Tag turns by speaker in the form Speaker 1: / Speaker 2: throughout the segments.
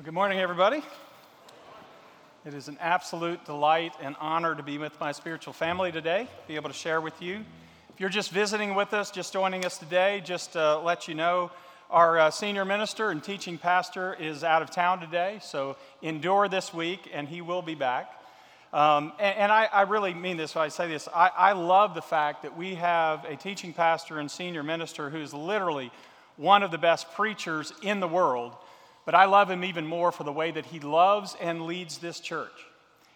Speaker 1: Well, good morning, everybody. It is an absolute delight and honor to be with my spiritual family today, be able to share with you. If you're just visiting with us, just joining us today, just to let you know our uh, senior minister and teaching pastor is out of town today, so endure this week and he will be back. Um, and, and I, I, really mean this when I say this. I, I love the fact that we have a teaching pastor and senior minister who's literally one of the best preachers in the world but I love him even more for the way that he loves and leads this church.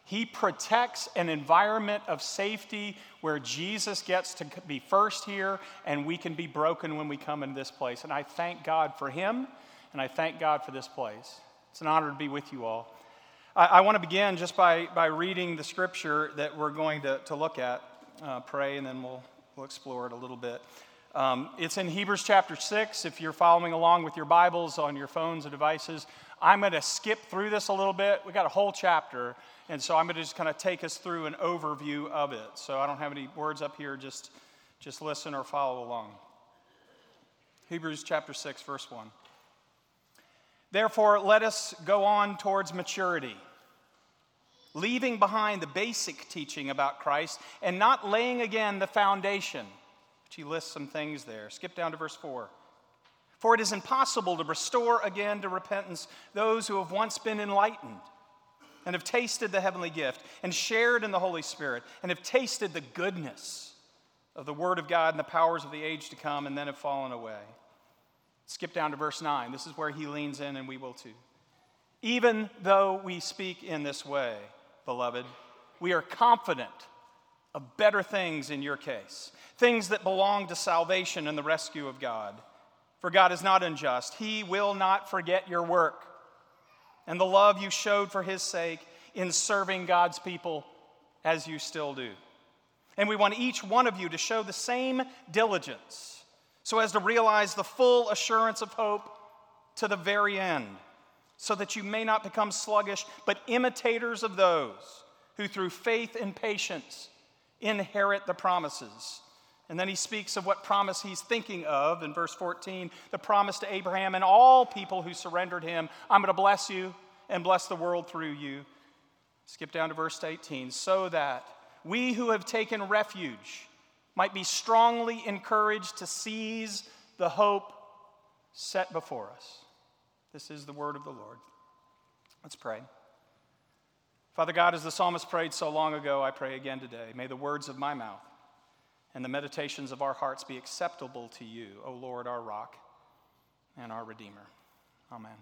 Speaker 1: He protects an environment of safety where Jesus gets to be first here and we can be broken when we come into this place. And I thank God for him and I thank God for this place. It's an honor to be with you all. I, I want to begin just by, by reading the scripture that we're going to, to look at, uh, pray, and then we'll, we'll explore it a little bit. Um, it's in Hebrews chapter 6. If you're following along with your Bibles on your phones and devices, I'm going to skip through this a little bit. We got a whole chapter, and so I'm going to just kind of take us through an overview of it. So I don't have any words up here, just, just listen or follow along. Hebrews chapter 6, verse 1. Therefore, let us go on towards maturity, leaving behind the basic teaching about Christ and not laying again the foundation she lists some things there. Skip down to verse 4. For it is impossible to restore again to repentance those who have once been enlightened and have tasted the heavenly gift and shared in the Holy Spirit and have tasted the goodness of the Word of God and the powers of the age to come and then have fallen away. Skip down to verse 9. This is where he leans in, and we will too. Even though we speak in this way, beloved, we are confident of better things in your case, things that belong to salvation and the rescue of God. For God is not unjust. He will not forget your work and the love you showed for His sake in serving God's people as you still do. And we want each one of you to show the same diligence so as to realize the full assurance of hope to the very end, so that you may not become sluggish, but imitators of those who through faith and patience inherit the promises. And then he speaks of what promise he's thinking of in verse 14 the promise to Abraham and all people who surrendered him I'm going to bless you and bless the world through you. Skip down to verse 18 so that we who have taken refuge might be strongly encouraged to seize the hope set before us. This is the word of the Lord. Let's pray. Father God, as the psalmist prayed so long ago, I pray again today. May the words of my mouth and the meditations of our hearts be acceptable to you, O Lord, our rock and our Redeemer. Amen.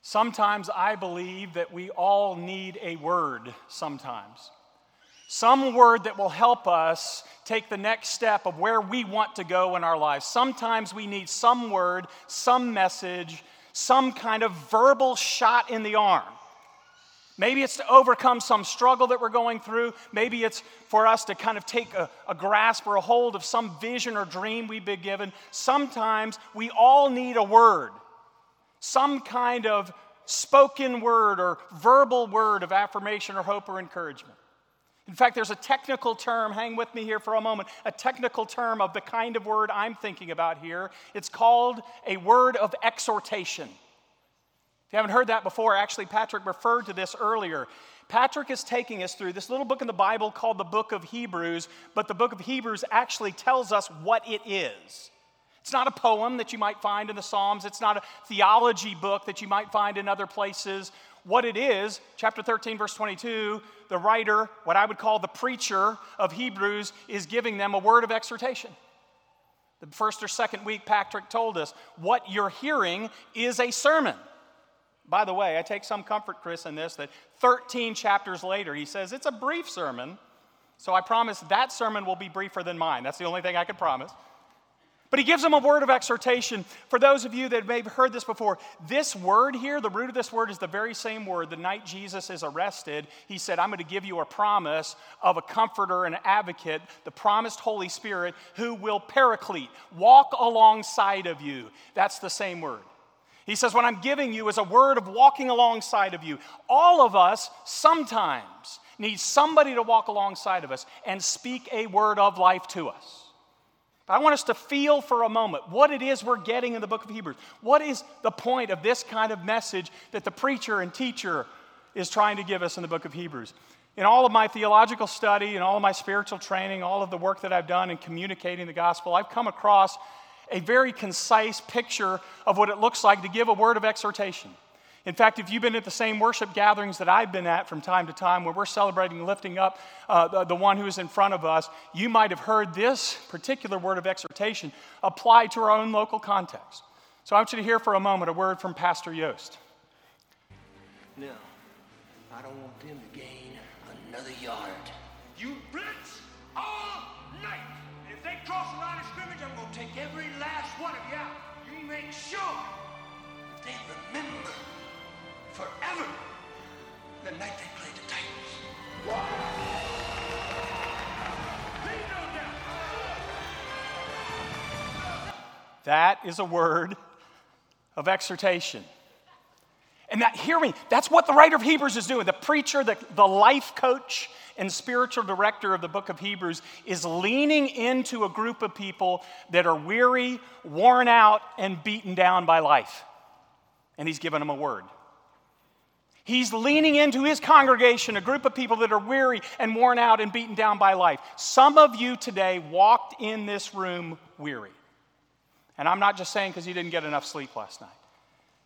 Speaker 1: Sometimes I believe that we all need a word, sometimes. Some word that will help us take the next step of where we want to go in our lives. Sometimes we need some word, some message, some kind of verbal shot in the arm Maybe it's to overcome some struggle that we're going through. Maybe it's for us to kind of take a, a, grasp or a hold of some vision or dream we've been given. Sometimes we all need a word, some kind of spoken word or verbal word of affirmation or hope or encouragement. In fact, there's a technical term, hang with me here for a moment, a technical term of the kind of word I'm thinking about here. It's called a word of exhortation you haven't heard that before, actually, Patrick referred to this earlier. Patrick is taking us through this little book in the Bible called the book of Hebrews, but the book of Hebrews actually tells us what it is. It's not a poem that you might find in the Psalms, it's not a theology book that you might find in other places. What it is, chapter 13, verse 22, the writer, what I would call the preacher of Hebrews, is giving them a word of exhortation. The first or second week, Patrick told us what you're hearing is a sermon. By the way, I take some comfort, Chris, in this that 13 chapters later, he says it's a brief sermon. So I promise that sermon will be briefer than mine. That's the only thing I can promise. But he gives them a word of exhortation. For those of you that may have heard this before, this word here, the root of this word is the very same word. The night Jesus is arrested, he said, I'm going to give you a promise of a comforter and an advocate, the promised Holy Spirit, who will paraclete, walk alongside of you. That's the same word. He says, What I'm giving you is a word of walking alongside of you. All of us sometimes need somebody to walk alongside of us and speak a word of life to us. I want us to feel for a moment what it is we're getting in the book of Hebrews. What is the point of this kind of message that the preacher and teacher is trying to give us in the book of Hebrews? In all of my theological study and all of my spiritual training, all of the work that I've done in communicating the gospel, I've come across a very concise picture of what it looks like to give a word of exhortation. In fact, if you've been at the same worship gatherings that I've been at from time to time, where we're celebrating lifting up uh, the, the one who is in front of us, you might have heard this particular word of exhortation applied to our own local context. So I want you to hear for a moment a word from Pastor Yoast.
Speaker 2: Now, I don't want them to gain another yard.
Speaker 3: You blitz all night. And if they cross the line of scrimmage, I'm going to take every last one of you out. You make sure that they remember forever the night they played the Titans.
Speaker 1: That is a word of exhortation. And that, hear me, that's what the writer of Hebrews is doing. The preacher, the, the life coach, and spiritual director of the book of Hebrews is leaning into a group of people that are weary, worn out, and beaten down by life. And he's given them a word. He's leaning into his congregation, a group of people that are weary and worn out and beaten down by life. Some of you today walked in this room weary. And I'm not just saying because you didn't get enough sleep last night.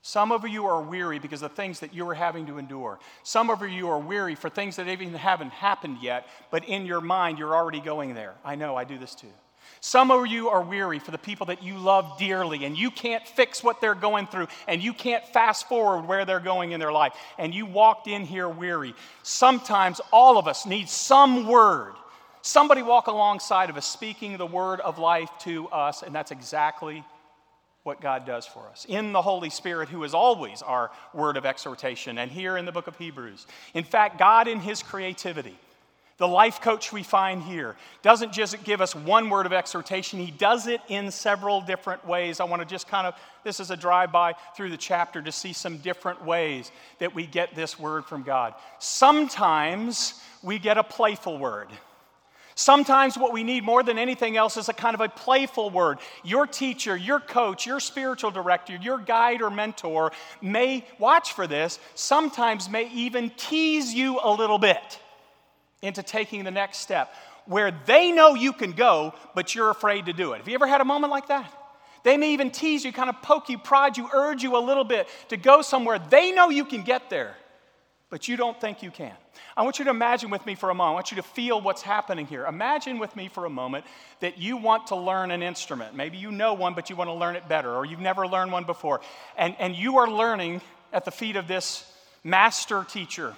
Speaker 1: Some of you are weary because of things that you are having to endure. Some of you are weary for things that even haven't happened yet, but in your mind, you're already going there. I know, I do this too. Some of you are weary for the people that you love dearly, and you can't fix what they're going through, and you can't fast forward where they're going in their life, and you walked in here weary. Sometimes all of us need some word. Somebody walk alongside of us speaking the word of life to us, and that's exactly what God does for us in the Holy Spirit, who is always our word of exhortation, and here in the book of Hebrews. In fact, God, in His creativity, the life coach we find here doesn't just give us one word of exhortation, he does it in several different ways. I want to just kind of, this is a drive by through the chapter to see some different ways that we get this word from God. Sometimes we get a playful word. Sometimes what we need more than anything else is a kind of a playful word. Your teacher, your coach, your spiritual director, your guide or mentor may, watch for this, sometimes may even tease you a little bit into taking the next step where they know you can go, but you're afraid to do it. Have you ever had a moment like that? They may even tease you, kind of poke you, prod you, urge you a little bit to go somewhere. They know you can get there, but you don't think you can. I want you to imagine with me for a moment. I want you to feel what's happening here. Imagine with me for a moment that you want to learn an instrument. Maybe you know one, but you want to learn it better, or you've never learned one before. And, and you are learning at the feet of this master teacher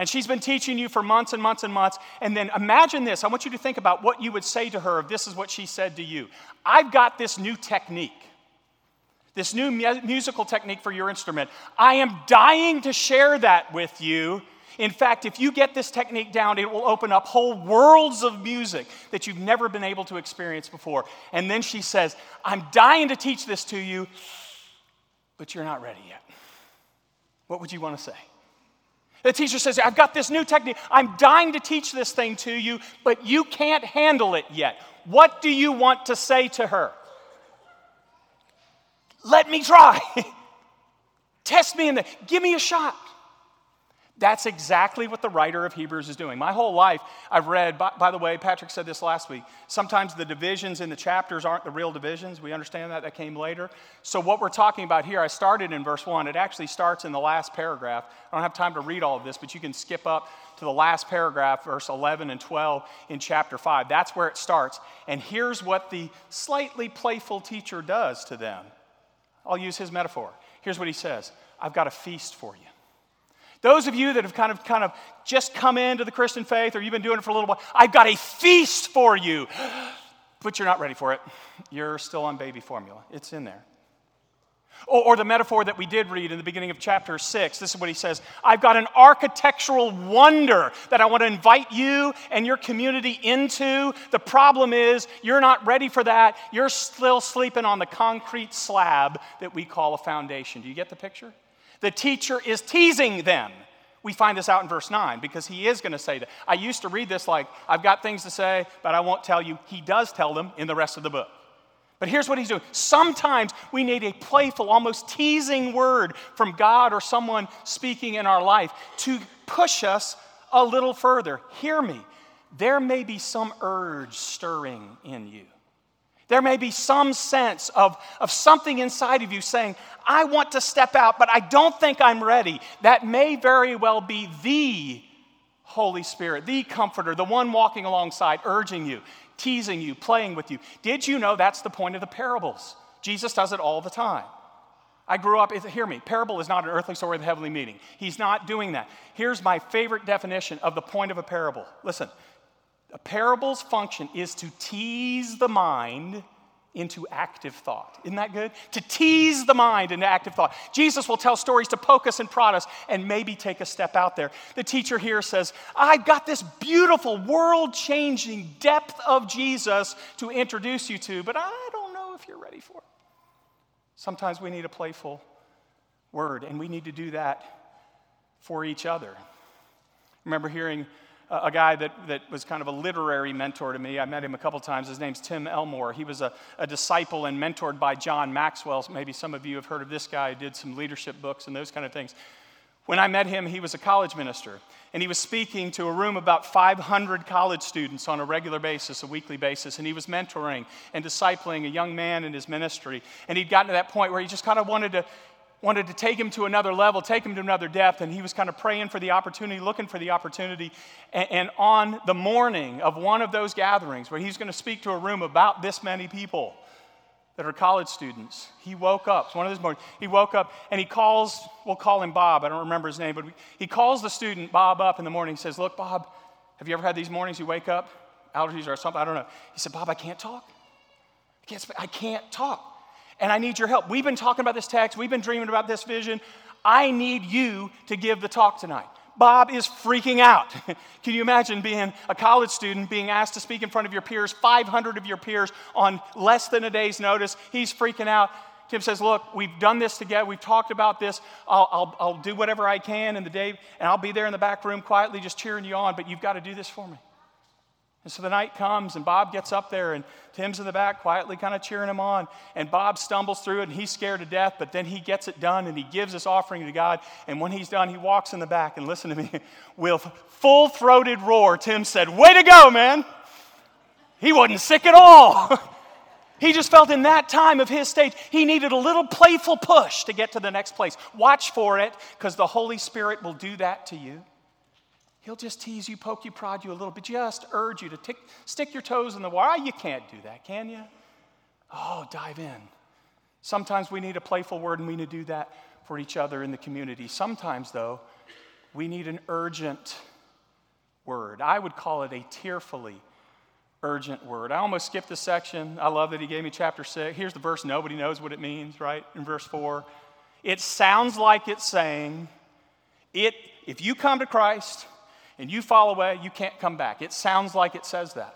Speaker 1: and she's been teaching you for months and months and months. And then imagine this. I want you to think about what you would say to her if this is what she said to you. I've got this new technique, this new mu- musical technique for your instrument. I am dying to share that with you. In fact, if you get this technique down, it will open up whole worlds of music that you've never been able to experience before. And then she says, I'm dying to teach this to you, but you're not ready yet. What would you want to say? The teacher says, I've got this new technique. I'm dying to teach this thing to you, but you can't handle it yet. What do you want to say to her? Let me try. Test me in the, give me a shot. That's exactly what the writer of Hebrews is doing. My whole life, I've read, by, by, the way, Patrick said this last week. Sometimes the divisions in the chapters aren't the real divisions. We understand that, that came later. So, what we're talking about here, I started in verse 1. It actually starts in the last paragraph. I don't have time to read all of this, but you can skip up to the last paragraph, verse 11 and 12 in chapter 5. That's where it starts. And here's what the slightly playful teacher does to them. I'll use his metaphor. Here's what he says I've got a feast for you. Those of you that have kind of, kind of just come into the Christian faith or you've been doing it for a little while, I've got a feast for you. But you're not ready for it. You're still on baby formula. It's in there. Or, or, the metaphor that we did read in the beginning of chapter 6. This is what he says I've got an architectural wonder that I want to invite you and your community into. The problem is, you're not ready for that. You're still sleeping on the concrete slab that we call a foundation. Do you get the picture? The teacher is teasing them we find this out in verse 9 because he is going to say that. I used to read this like, I've got things to say, but I won't tell you. He does tell them in the rest of the book. But here's what he's doing. Sometimes we need a playful, almost teasing word from God or someone speaking in our life to push us a little further. Hear me. There may be some urge stirring in you. There may be some sense of, of something inside of you saying, I want to step out, but I don't think I'm ready. That may very well be the Holy Spirit, the comforter, the one walking alongside, urging you, teasing you, playing with you. Did you know that's the point of the parables? Jesus does it all the time. I grew up, hear me, parable is not an earthly story of the heavenly meaning. He's not doing that. Here's my favorite definition of the point of a parable. Listen, a parable's function is to tease the mind into active thought. Isn't that good? To tease the mind into active thought. Jesus will tell stories to poke us and prod us and maybe take a step out there. The teacher here says, I've got this beautiful, world changing depth of Jesus to introduce you to, but I don't know if you're ready for it. Sometimes we need a playful word, and we need to do that for each other. Remember hearing a guy that, that was kind of a literary mentor to me. I met him a couple times. His name's Tim Elmore. He was a, a disciple and mentored by John Maxwell. Maybe some of you have heard of this guy. Did some leadership books and those kind of things. When I met him, he was a college minister, and he was speaking to a room about 500 college students on a regular basis, a weekly basis, and he was mentoring and discipling a young man in his ministry. And he'd gotten to that point where he just kind of wanted to wanted to take him to another level, take him to another depth, and he was kind of praying for the opportunity, looking for the opportunity. And, and on the morning of one of those gatherings, where he's going to speak to a room about this many people that are college students, he woke up. One of those mornings. He woke up and he calls, we'll call him Bob. I don't remember his name, but he calls the student, Bob, up in the morning. He says, Look, Bob, have you ever had these mornings you wake up, allergies or something? I don't know. He said, Bob, I can't talk. I can't, I can't talk and I need your help. We've been talking about this text, we've been dreaming about this vision. I need you to give the talk tonight. Bob is freaking out. Can you imagine being a college student being asked to speak in front of your peers, 500 of your peers, on less than a day's notice? He's freaking out. Tim says, Look, we've done this together. We've talked about this. I'll, I'll, I'll do whatever I can in the day, and I'll be there in the back room quietly just cheering you on, but you've got to do this for me. And so the night comes, and Bob gets up there, and Tim's in the back quietly kind of cheering him on. And Bob stumbles through it, and he's scared to death, but then he gets it done, and he gives his offering to God. And when he's done, he walks in the back, and listen to me, with full throated roar, Tim said, Way to go, man! He wasn't sick at all. he just felt in that time of his stage, he needed a little playful push to get to the next place. Watch for it, because the Holy Spirit will do that to you. He'll just tease you, poke you, prod you a little bit, just urge you to tick, stick your toes in the water. You can't do that, can you? Oh, dive in. Sometimes we need a playful word and we need to do that for each other in the community. Sometimes, though, we need an urgent word. I would call it a tearfully urgent word. I almost skipped this section. I love that he gave me chapter 6. Here's the verse nobody knows what it means, right? In verse 4. It sounds like it's saying, it, if you come to Christ, and you fall away, you can't come back. It sounds like it says that,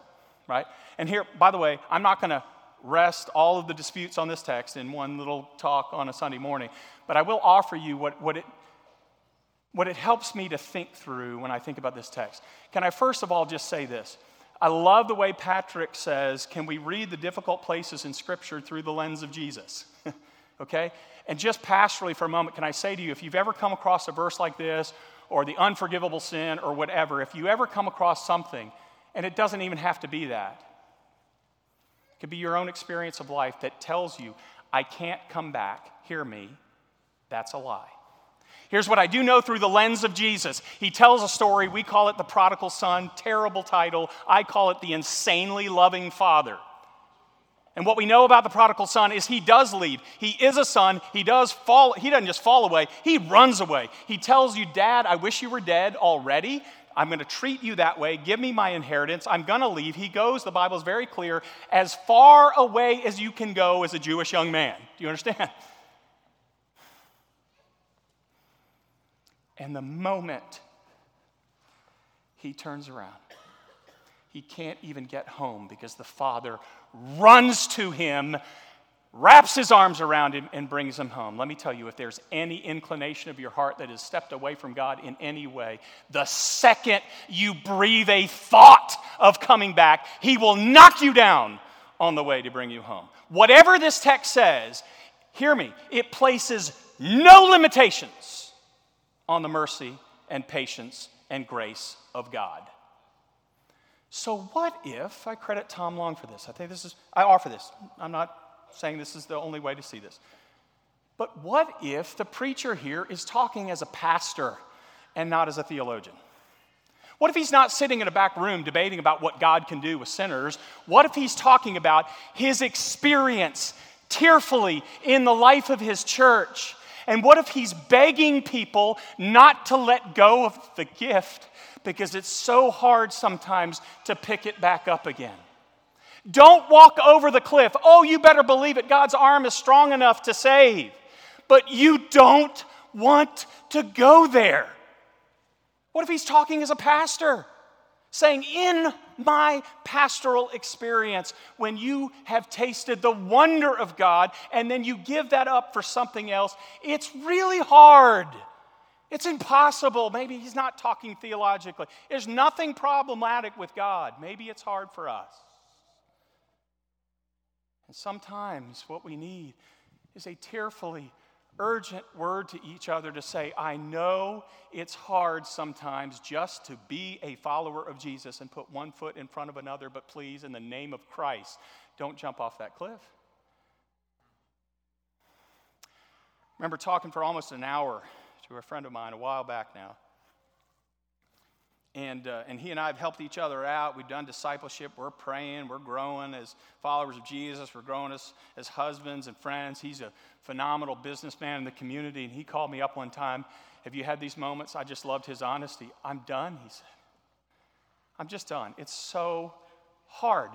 Speaker 1: right? And here, by the way, I'm not going to rest all of the disputes on this text in one little talk on a Sunday morning, but I will offer you what, what, it, what it helps me to think through when I think about this text. Can I first of all just say this? I love the way Patrick says, can we read the difficult places in Scripture through the lens of Jesus? okay? And just pastorally for a moment, can I say to you, if you've ever come across a verse like this, or the unforgivable sin or whatever, if you ever come across something, and it doesn't even have to be that, it could be your own experience of life that tells you, I can't come back, hear me, that's a lie. Here's what I do know through the lens of Jesus. He tells a story, we call it the prodigal son, terrible title. I call it the insanely loving father. And what we know about the prodigal son is he does leave. He is a son. He does fall, he doesn't just fall away, he runs away. He tells you, Dad, I wish you were dead already. I'm going to treat you that way. Give me my inheritance. I'm going to leave. He goes, the Bible is very clear, as far away as you can go as a Jewish young man. Do you understand? And the moment he turns around, he can't even get home because the father runs to him wraps his arms around him, and brings him home. Let me tell you, if there's any inclination of your heart that has stepped away from God in any way, the second you breathe a thought of coming back, he will knock you down on the way to bring you home. Whatever this text says, hear me, it places no limitations on the mercy and patience and grace of God. So, what if I credit Tom Long for this? I think this is, I offer this. I'm not saying this is the only way to see this. But what if the preacher here is talking as a pastor and not as a theologian? What if he's not sitting in a back room debating about what God can do with sinners? What if he's talking about his experience tearfully in the life of his church? And what if he's begging people not to let go of the gift because it's so hard sometimes to pick it back up again? Don't walk over the cliff. Oh, you better believe it. God's arm is strong enough to save. But you don't want to go there. What if he's talking as a pastor? Saying, in my pastoral experience, when you have tasted the wonder of God and then you give that up for something else, it's really hard. It's impossible. Maybe he's not talking theologically. There's nothing problematic with God. Maybe it's hard for us. And sometimes what we need is a tearfully urgent word to each other to say, I know it's hard sometimes just to be a follower of Jesus and put one foot in front of another, but please, in the name of Christ, don't jump off that cliff. Remember talking for almost an hour to a friend of mine a while back now. And, uh, and he and I have helped each other out. We've done discipleship. We're praying. We're growing as followers of Jesus. We're growing as, as husbands and friends. He's a phenomenal businessman in the community. And he called me up one time. Have you had these moments? I just loved his honesty. I'm done, he said. I'm just done. It's so hard.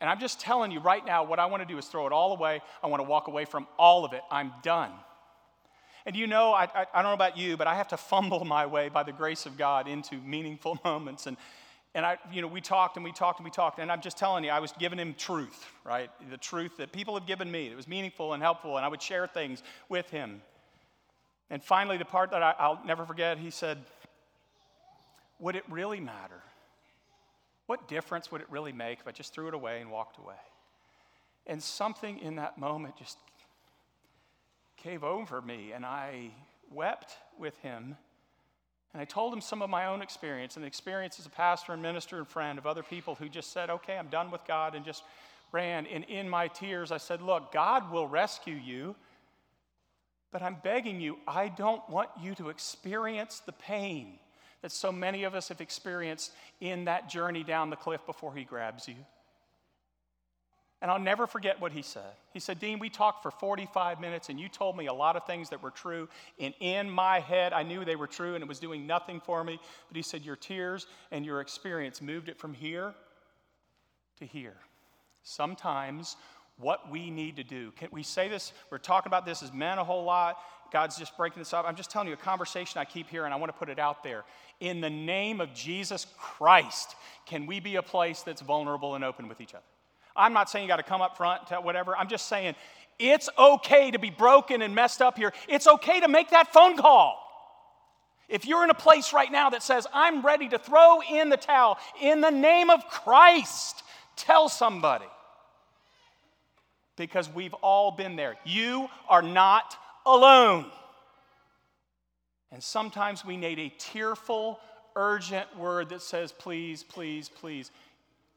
Speaker 1: And I'm just telling you right now, what I want to do is throw it all away. I want to walk away from all of it. I'm done. And you know, I, I, I, don't know about you, but I have to fumble my way by the grace of God into meaningful moments. And, and I, you know, we talked and we talked and we talked. And I'm just telling you, I was giving him truth, right? The truth that people have given me that was meaningful and helpful. And I would share things with him. And finally, the part that I, I'll never forget, he said, Would it really matter? What difference would it really make if I just threw it away and walked away? And something in that moment just came over me, and I wept with him. And I told him some of my own experience and the experience as a pastor and minister and friend of other people who just said, okay, I'm done with God, and just ran. And in my tears, I said, look, God will rescue you, but I'm begging you, I don't want you to experience the pain that so many of us have experienced in that journey down the cliff before He grabs you. And I'll never forget what he said. He said, Dean, we talked for 45 minutes and you told me a lot of things that were true. And in my head, I knew they were true and it was doing nothing for me. But he said, Your tears and your experience moved it from here to here. Sometimes what we need to do, can we say this? We're talking about this as men a whole lot. God's just breaking this up. I'm just telling you a conversation I keep hearing. I want to put it out there. In the name of Jesus Christ, can we be a place that's vulnerable and open with each other? I'm not saying you got to come up front, whatever. I'm just saying it's okay to be broken and messed up here. It's okay to make that phone call. If you're in a place right now that says, I'm ready to throw in the towel in the name of Christ, tell somebody. Because we've all been there. You are not alone. And sometimes we need a tearful, urgent word that says, please, please, please.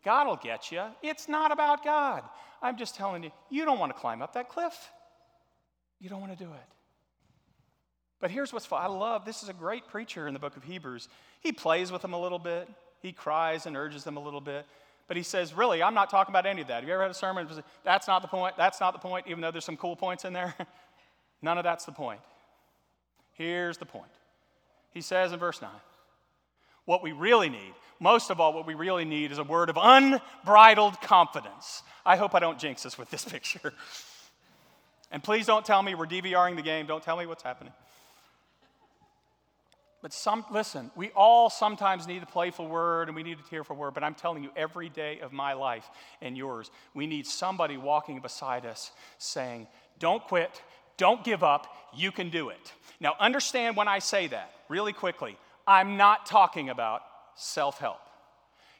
Speaker 1: God will get you. It's not about God. I'm just telling you, you don't want to climb up that cliff. You don't want to do it. But here's what's. I love this is a great preacher in the book of Hebrews. He plays with them a little bit, he cries and urges them a little bit. But he says, Really, I'm not talking about any of that. Have you ever had a sermon? That's not the point. That's not the point, even though there's some cool points in there. None of that's the point. Here's the point. He says in verse 9, What we really need most of all, what we really need is a word of unbridled confidence. I hope I don't jinx us with this picture. And please don't tell me we're DVRing the game. Don't tell me what's happening. But some, listen, we all sometimes need a playful word and we need a tearful word, but I'm telling you, every day of my life and yours, we need somebody walking beside us saying, Don't quit, don't give up, you can do it. Now, understand when I say that, really quickly, I'm not talking about self help.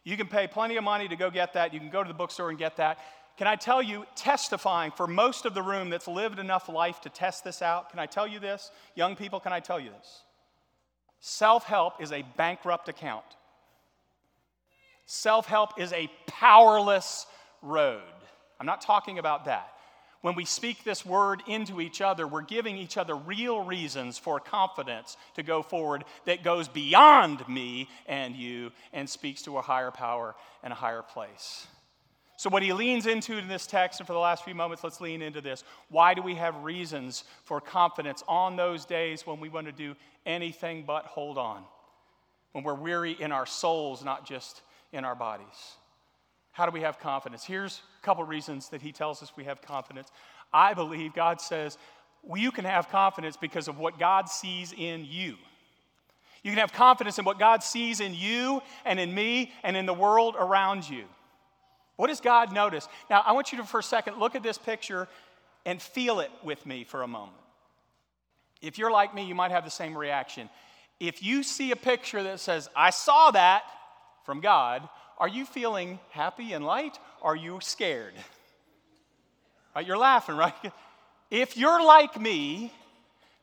Speaker 1: You can pay plenty of money to go get that, you can go to the bookstore and get that. Can I tell you, testifying for most of the room that's lived enough life to test this out, can I tell you this? Young people, can I tell you this? Self help is a bankrupt account. Self help is a powerless road. I'm not talking about that. When we speak this word into each other, we're giving each other real reasons for confidence to go forward that goes beyond me and you and speaks to a higher power and a higher place. So, what he leans into in this text, and for the last few moments, let's lean into this. Why do we have reasons for confidence on those days when we want to do anything but hold on? When we're weary in our souls, not just in our bodies. How do we have confidence? Here's a couple reasons that he tells us we have confidence. I believe God says well, you can have confidence because of what God sees in you. You can have confidence in what God sees in you and in me and in the world around you. What does God notice? Now, I want you to, for a second, look at this picture and feel it with me for a moment. If you're like me, you might have the same reaction. If you see a picture that says, I saw that from God, are you feeling happy and light? Are you scared? Right, you're laughing, right? If you're like me,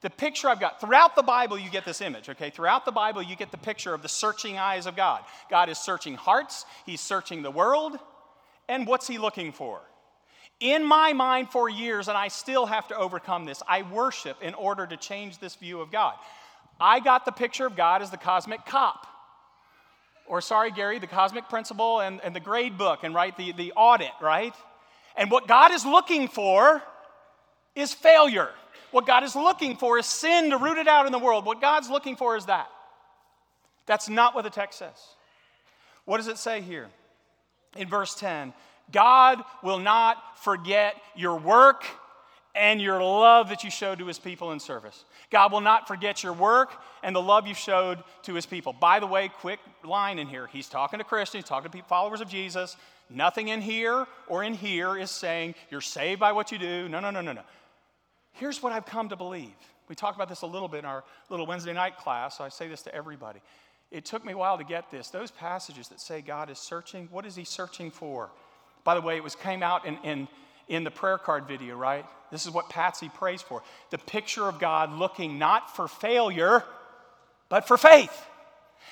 Speaker 1: the picture I've got, throughout the Bible, you get this image, okay? Throughout the Bible, you get the picture of the searching eyes of God. God is searching hearts, He's searching the world, and what's he looking for? In my mind, for years, and I still have to overcome this, I worship in order to change this view of God. I got the picture of God as the cosmic cop. Or, sorry, Gary, the cosmic principle and, and the grade book and, right, the, the audit, right? And what God is looking for is failure. What God is looking for is sin to root it out in the world. What God's looking for is that. That's not what the text says. What does it say here? in verse 10 God will not forget your work and your love that you showed to his people in service. God will not forget your work and the love you showed to his people. By the way, quick line in here. He's talking to Christians, talking to followers of Jesus. Nothing in here or in here is saying you're saved by what you do. No, no, no, no, no. Here's what I've come to believe. We talked about this a little bit in our little Wednesday night class, so I say this to everybody. It took me a while to get this. Those passages that say God is searching, what is He searching for? By the way, it was came out in, in, in the prayer card video, right? This is what Patsy prays for. The picture of God looking not for failure, but for faith.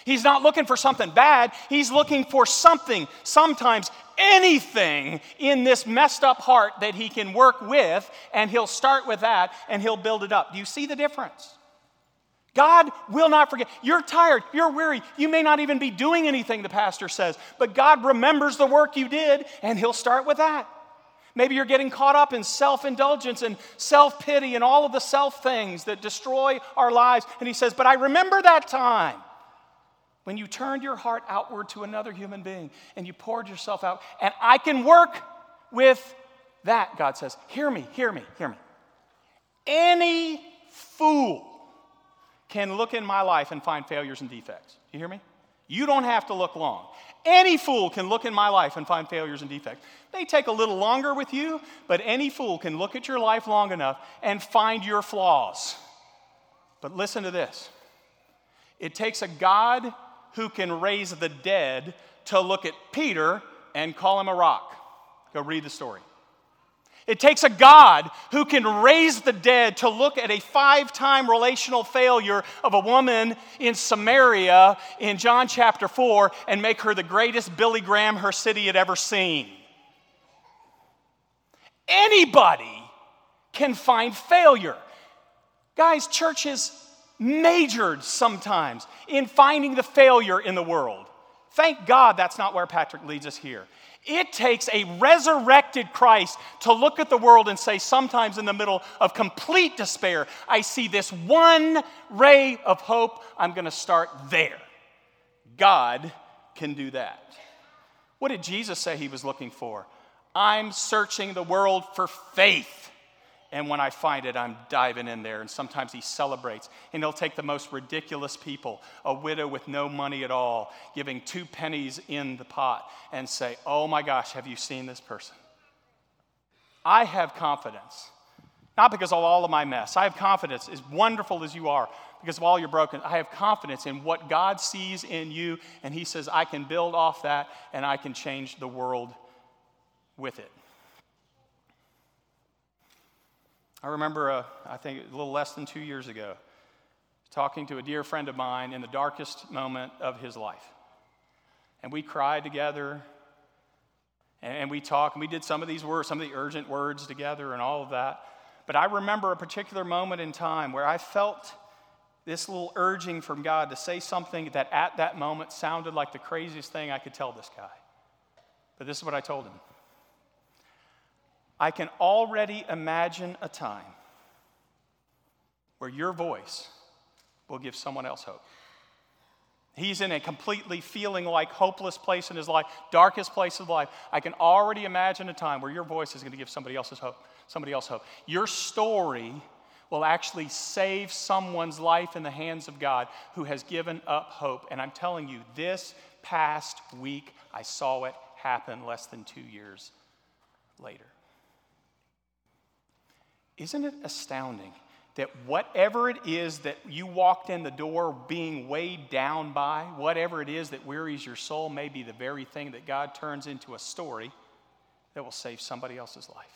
Speaker 1: He's not looking for something bad. He's looking for something, sometimes anything in this messed up heart that he can work with, and he'll start with that and he'll build it up. Do you see the difference? God will not forget. You're tired, you're weary, you may not even be doing anything, the pastor says, but God remembers the work you did, and He'll start with that. Maybe you're getting caught up in self indulgence and self pity and all of the self things that destroy our lives. And He says, But I remember that time when you turned your heart outward to another human being and you poured yourself out, and I can work with that, God says. Hear me, hear me, hear me. Any fool can look in my life and find failures and defects. You hear me? You don't have to look long. Any fool can look in my life and find failures and defects. They take a little longer with you, but any fool can look at your life long enough and find your flaws. But listen to this it takes a God who can raise the dead to look at Peter and call him a rock. Go read the story. It takes a God who can raise the dead to look at a five time relational failure of a woman in Samaria in John chapter 4 and make her the greatest Billy Graham her city had ever seen. Anybody can find failure. Guys, churches majored sometimes in finding the failure in the world. Thank God that's not where Patrick leads us here. It takes a resurrected Christ to look at the world and say, sometimes in the middle of complete despair, I see this one ray of hope. I'm going to start there. God can do that. What did Jesus say he was looking for? I'm searching the world for faith And when I find it, I'm diving in there. And sometimes he celebrates. And he'll take the most ridiculous people, a widow with no money at all, giving two pennies in the pot, and say, Oh my gosh, have you seen this person? I have confidence. Not because of all of my mess. I have confidence, as wonderful as you are, because of all your broken. I have confidence in what God sees in you, and He says, I can build off that and I can change the world with it. I remember, uh, I think a little less than two years ago, talking to a dear friend of mine in the darkest moment of his life. And we cried together, and we talked, and we did some of these words, some of the urgent words together, and all of that. But I remember a particular moment in time where I felt this little urging from God to say something that at that moment sounded like the craziest thing I could tell this guy. But this is what I told him. I can already imagine a time where your voice will give someone else hope. He's in a completely feeling like hopeless place in his life, darkest place of life. I can already imagine a time where your voice is going to give somebody else's hope, somebody else hope. Your story will actually save someone's life in the hands of God who has given up hope. And I'm telling you, this past week, I saw it happen less than two years later. Isn't it astounding that whatever it is that you walked in the door being weighed down by, whatever it is that wearies your soul, may be the very thing that God turns into a story that will save somebody else's life?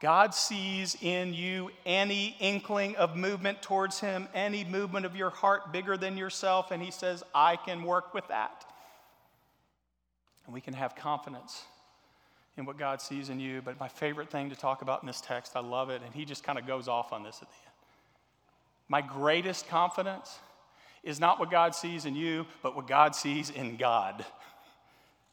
Speaker 1: God sees in you any inkling of movement towards Him, any movement of your heart bigger than yourself, and He says, I can work with that. And we can have confidence in what God sees in you. But my favorite thing to talk about in this text, I love it, and he just kind of goes off on this at the end. My greatest confidence is not what God sees in you, but what God sees in God.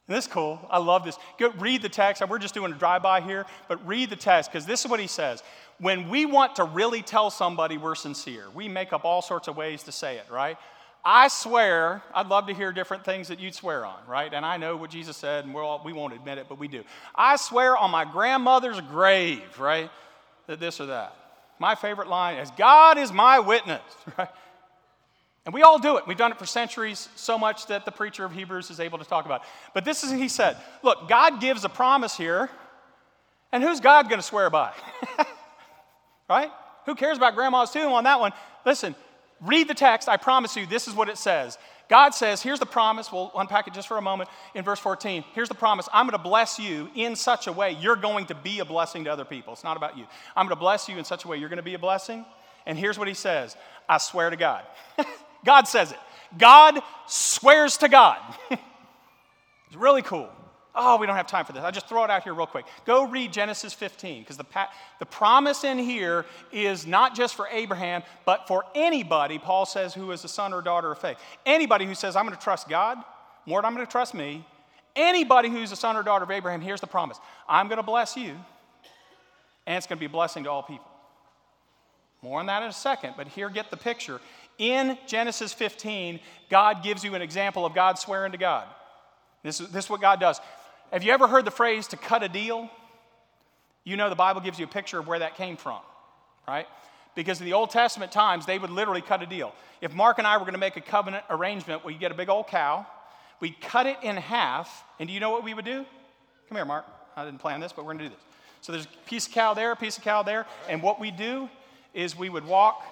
Speaker 1: And this is cool. I love this. Go read the text. We're just doing a drive-by here, but read the text because this is what he says. When we want to really tell somebody we're sincere, we make up all sorts of ways to say it, right? I swear, I'd love to hear different things that you'd swear on, right? And I know what Jesus said, and we're all, we won't admit it, but we do. I swear on my grandmother's grave, right? That this or that. My favorite line is God is my witness, right? And we all do it. We've done it for centuries, so much that the preacher of Hebrews is able to talk about. It. But this is, he said, look, God gives a promise here, and who's God going to swear by? right? Who cares about grandma's tomb on that one? Listen, Read the text. I promise you, this is what it says. God says, here's the promise. We'll unpack it just for a moment in verse 14. Here's the promise I'm going to bless you in such a way you're going to be a blessing to other people. It's not about you. I'm going to bless you in such a way you're going to be a blessing. And here's what he says I swear to God. God says it. God swears to God. it's really cool. Oh, we don't have time for this. I'll just throw it out here real quick. Go read Genesis 15, because the, the promise in here is not just for Abraham, but for anybody, Paul says, who is a son or daughter of faith. Anybody who says, I'm going to trust God more than I'm going to trust me. Anybody who's a son or daughter of Abraham, here's the promise I'm going to bless you, and it's going to be a blessing to all people. More on that in a second, but here, get the picture. In Genesis 15, God gives you an example of God swearing to God. This is, this is what God does. Have you ever heard the phrase to cut a deal? You know the Bible gives you a picture of where that came from, right? Because in the Old Testament times, they would literally cut a deal. If Mark and I were going to make a covenant arrangement you get a big old cow, we'd cut it in half, and do you know what we would do? Come here, Mark. I didn't plan this, but we're going to do this. So there's a piece of cow there, a piece of cow there, and what we do is we would walk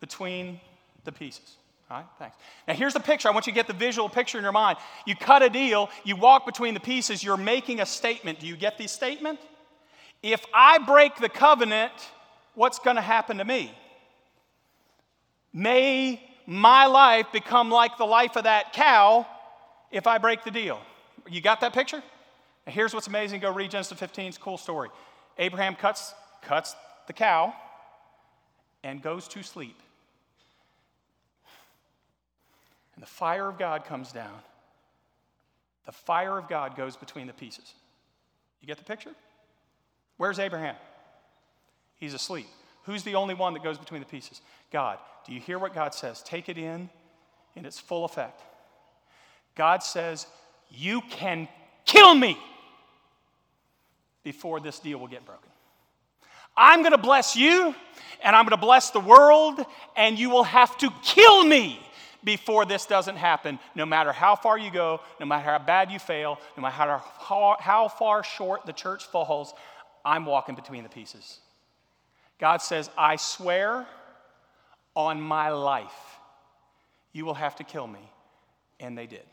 Speaker 1: between the pieces. All right, thanks. Now, here's the picture. I want you to get the visual picture in your mind. You cut a deal, you walk between the pieces, you're making a statement. Do you get the statement? If I break the covenant, what's going to happen to me? May my life become like the life of that cow if I break the deal. You got that picture? Now here's what's amazing. Go read Genesis 15. It's a cool story. Abraham cuts, cuts the cow and goes to sleep. The fire of God comes down. The fire of God goes between the pieces. You get the picture? Where's Abraham? He's asleep. Who's the only one that goes between the pieces? God. Do you hear what God says? Take it in in its full effect. God says, You can kill me before this deal will get broken. I'm going to bless you, and I'm going to bless the world, and you will have to kill me before this doesn't happen, no matter how far you go, no matter how bad you fail, no matter how, how far short the church falls, I'm walking between the pieces. God says, I swear on my life, you will have to kill me. And they did.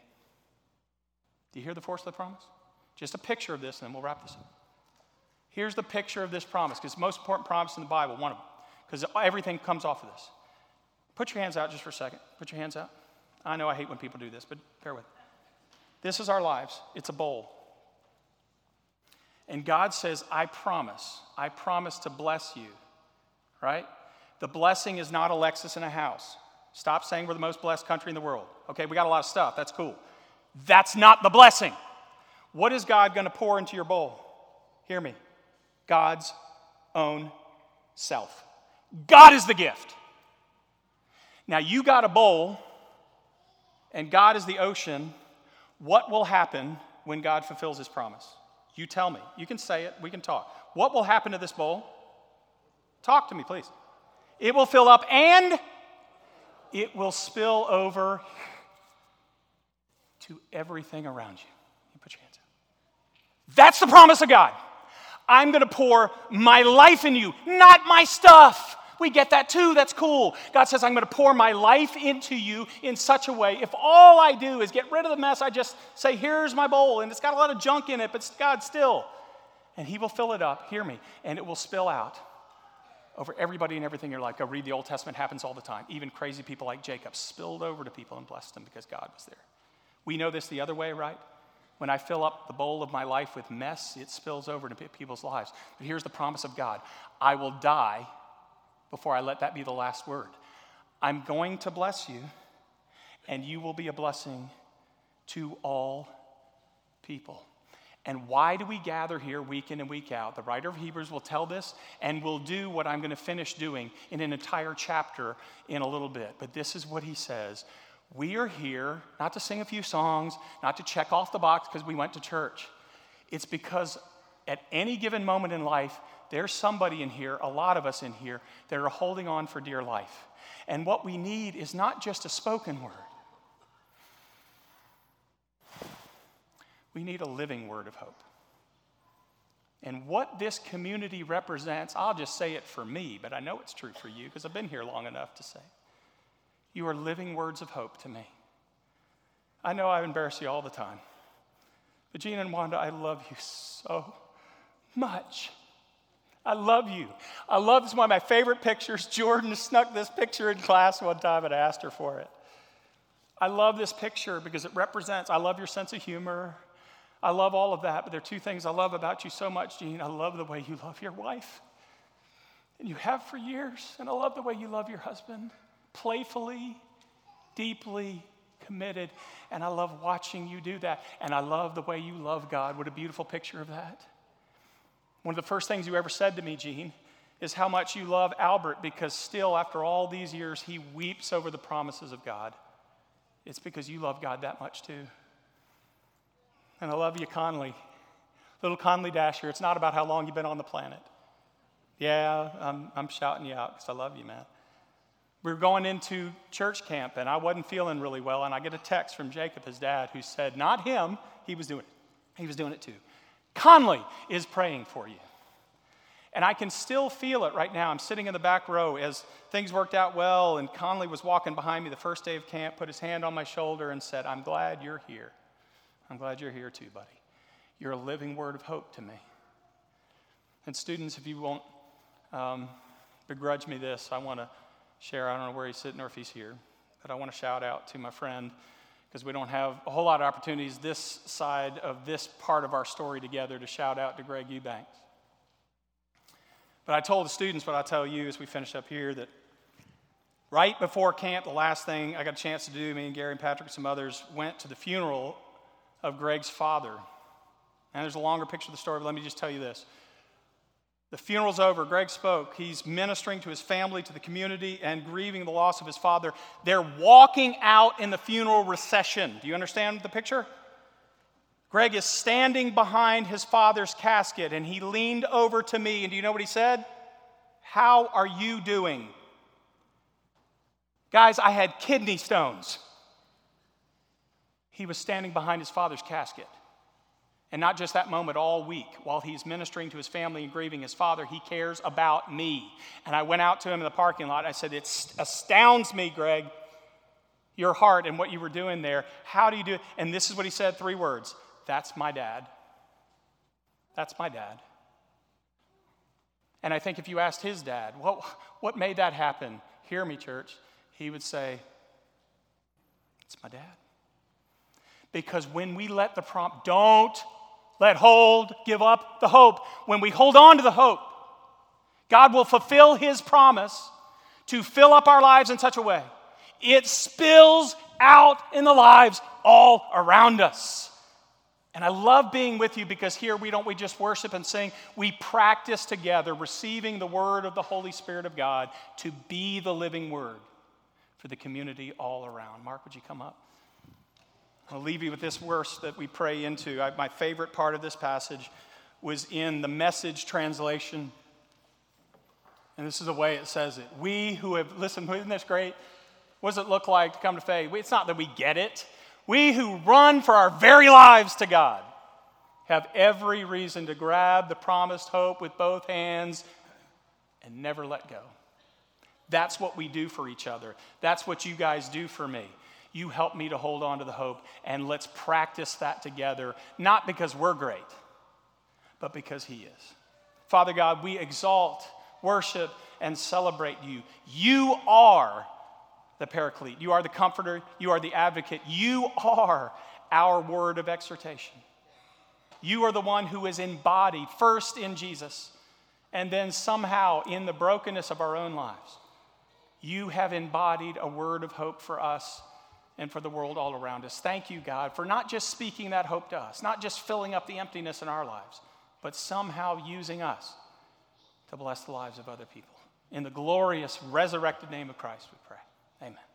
Speaker 1: Do you hear the force of the promise? Just a picture of this, and then we'll wrap this up. Here's the picture of this promise, because it's the most important promise in the Bible, one of them, because everything comes off of this. Put your hands out just for a second. Put your hands out. I know I hate when people do this, but bear with. This is our lives. It's a bowl. And God says, I promise, I promise to bless you, right? The blessing is not a Lexus in a house. Stop saying we're the most blessed country in the world. Okay, we got a lot of stuff. That's cool. That's not the blessing. What is God going to pour into your bowl? Hear me. God's own self. God is the gift. Now you got a bowl, and God is the ocean. What will happen when God fulfills his promise? You tell me. You can say it, we can talk. What will happen to this bowl? Talk to me, please. It will fill up and it will spill over to everything around you. You put your hands out. That's the promise of God. I'm going to pour my life in you, not my stuff. We get that too. That's cool. God says, I'm going to pour my life into you in such a way. If all I do is get rid of the mess, I just say, Here's my bowl, and it's got a lot of junk in it, but God still. And He will fill it up, hear me, and it will spill out over everybody and everything in your life. Go read the Old Testament, happens all the time. Even crazy people like Jacob spilled over to people and blessed them because God was there. We know this the other way, right? When I fill up the bowl of my life with mess, it spills over to people's lives. But here's the promise of God I will die before I let that be the last word. I'm going to bless you, and you will be a blessing to all people. And why do we gather here week in and week out? The writer of Hebrews will tell this, and will do what I'm going to finish doing in an entire chapter in a little bit. But this is what he says We are here not to sing a few songs, not to check off the box because we went to church. It's because at any given moment in life, there's somebody in here, a lot of us in here, that are holding on for dear life. And what we need is not just a spoken word, we need a living word of hope. And what this community represents, I'll just say it for me, but I know it's true for you because I've been here long enough to say. You are living words of hope to me. I know I embarrass you all the time. But Gene and Wanda, I love you so much. I love you. I love this one of my favorite pictures. Jordan snuck this picture in class one time and I asked her for it. I love this picture because it represents, I love your sense of humor. I love all of that, but there are two things I love about you so much, Gene. I love the way you love your wife, and you have for years, and I love the way you love your husband playfully, deeply committed, and I love watching you do that, and I love the way you love God. What a beautiful picture of that. One of the first things you ever said to me, Gene, is how much you love Albert because still, after all these years, he weeps over the promises of God. It's because you love God that much too. And I love you, Conley. Little Conley Dasher, it's not about how long you've been on the planet. Yeah, I'm, I'm shouting you out because I love you, man. We were going into church camp, and I wasn't feeling really well, and I get a text from Jacob, his dad, who said, Not him, he was doing it. He was doing it too. Conley is praying for you. And I can still feel it right now. I'm sitting in the back row as things worked out well, and Conley was walking behind me the first day of camp, put his hand on my shoulder, and said, I'm glad you're here. I'm glad you're here too, buddy. You're a living word of hope to me. And, students, if you won't um, begrudge me this, I want to share. I don't know where he's sitting or if he's here, but I want to shout out to my friend because we don't have a whole lot of opportunities this side of this part of our story together to shout out to Greg Eubanks. But I told the students what I tell you as we finish up here that right before camp, the last thing I got a chance to do, me and Gary and Patrick and some others went to the funeral of Greg's father. And there's a longer picture of the story, but let me just tell you this. The funeral's over. Greg spoke. He's ministering to his family, to the community, and grieving the loss of his father. They're walking out in the funeral recession. Do you understand the picture? Greg is standing behind his father's casket, and he leaned over to me, and do you know what he said? How are you doing? Guys, I had kidney stones. He was standing behind his father's casket. And not just that moment, all week, while he's ministering to his family and grieving his father, he cares about me. And I went out to him in the parking lot. I said, It astounds me, Greg, your heart and what you were doing there. How do you do it? And this is what he said three words That's my dad. That's my dad. And I think if you asked his dad, what, what made that happen? Hear me, church. He would say, It's my dad. Because when we let the prompt, don't let hold, give up the hope. When we hold on to the hope, God will fulfill his promise to fill up our lives in such a way it spills out in the lives all around us. And I love being with you because here we don't we just worship and sing, we practice together receiving the word of the Holy Spirit of God to be the living word for the community all around. Mark, would you come up? I'll leave you with this verse that we pray into. I, my favorite part of this passage was in the message translation. And this is the way it says it. We who have, listen, isn't this great? What does it look like to come to faith? It's not that we get it. We who run for our very lives to God have every reason to grab the promised hope with both hands and never let go. That's what we do for each other. That's what you guys do for me. You help me to hold on to the hope, and let's practice that together, not because we're great, but because He is. Father God, we exalt, worship, and celebrate you. You are the paraclete, you are the comforter, you are the advocate, you are our word of exhortation. You are the one who is embodied first in Jesus and then somehow in the brokenness of our own lives. You have embodied a word of hope for us and for the world all around us. Thank you, God, for not just speaking that hope to us, not just filling up the emptiness in our lives, but somehow using us to bless the lives of other people. In the glorious resurrected name of Christ, we pray. Amen.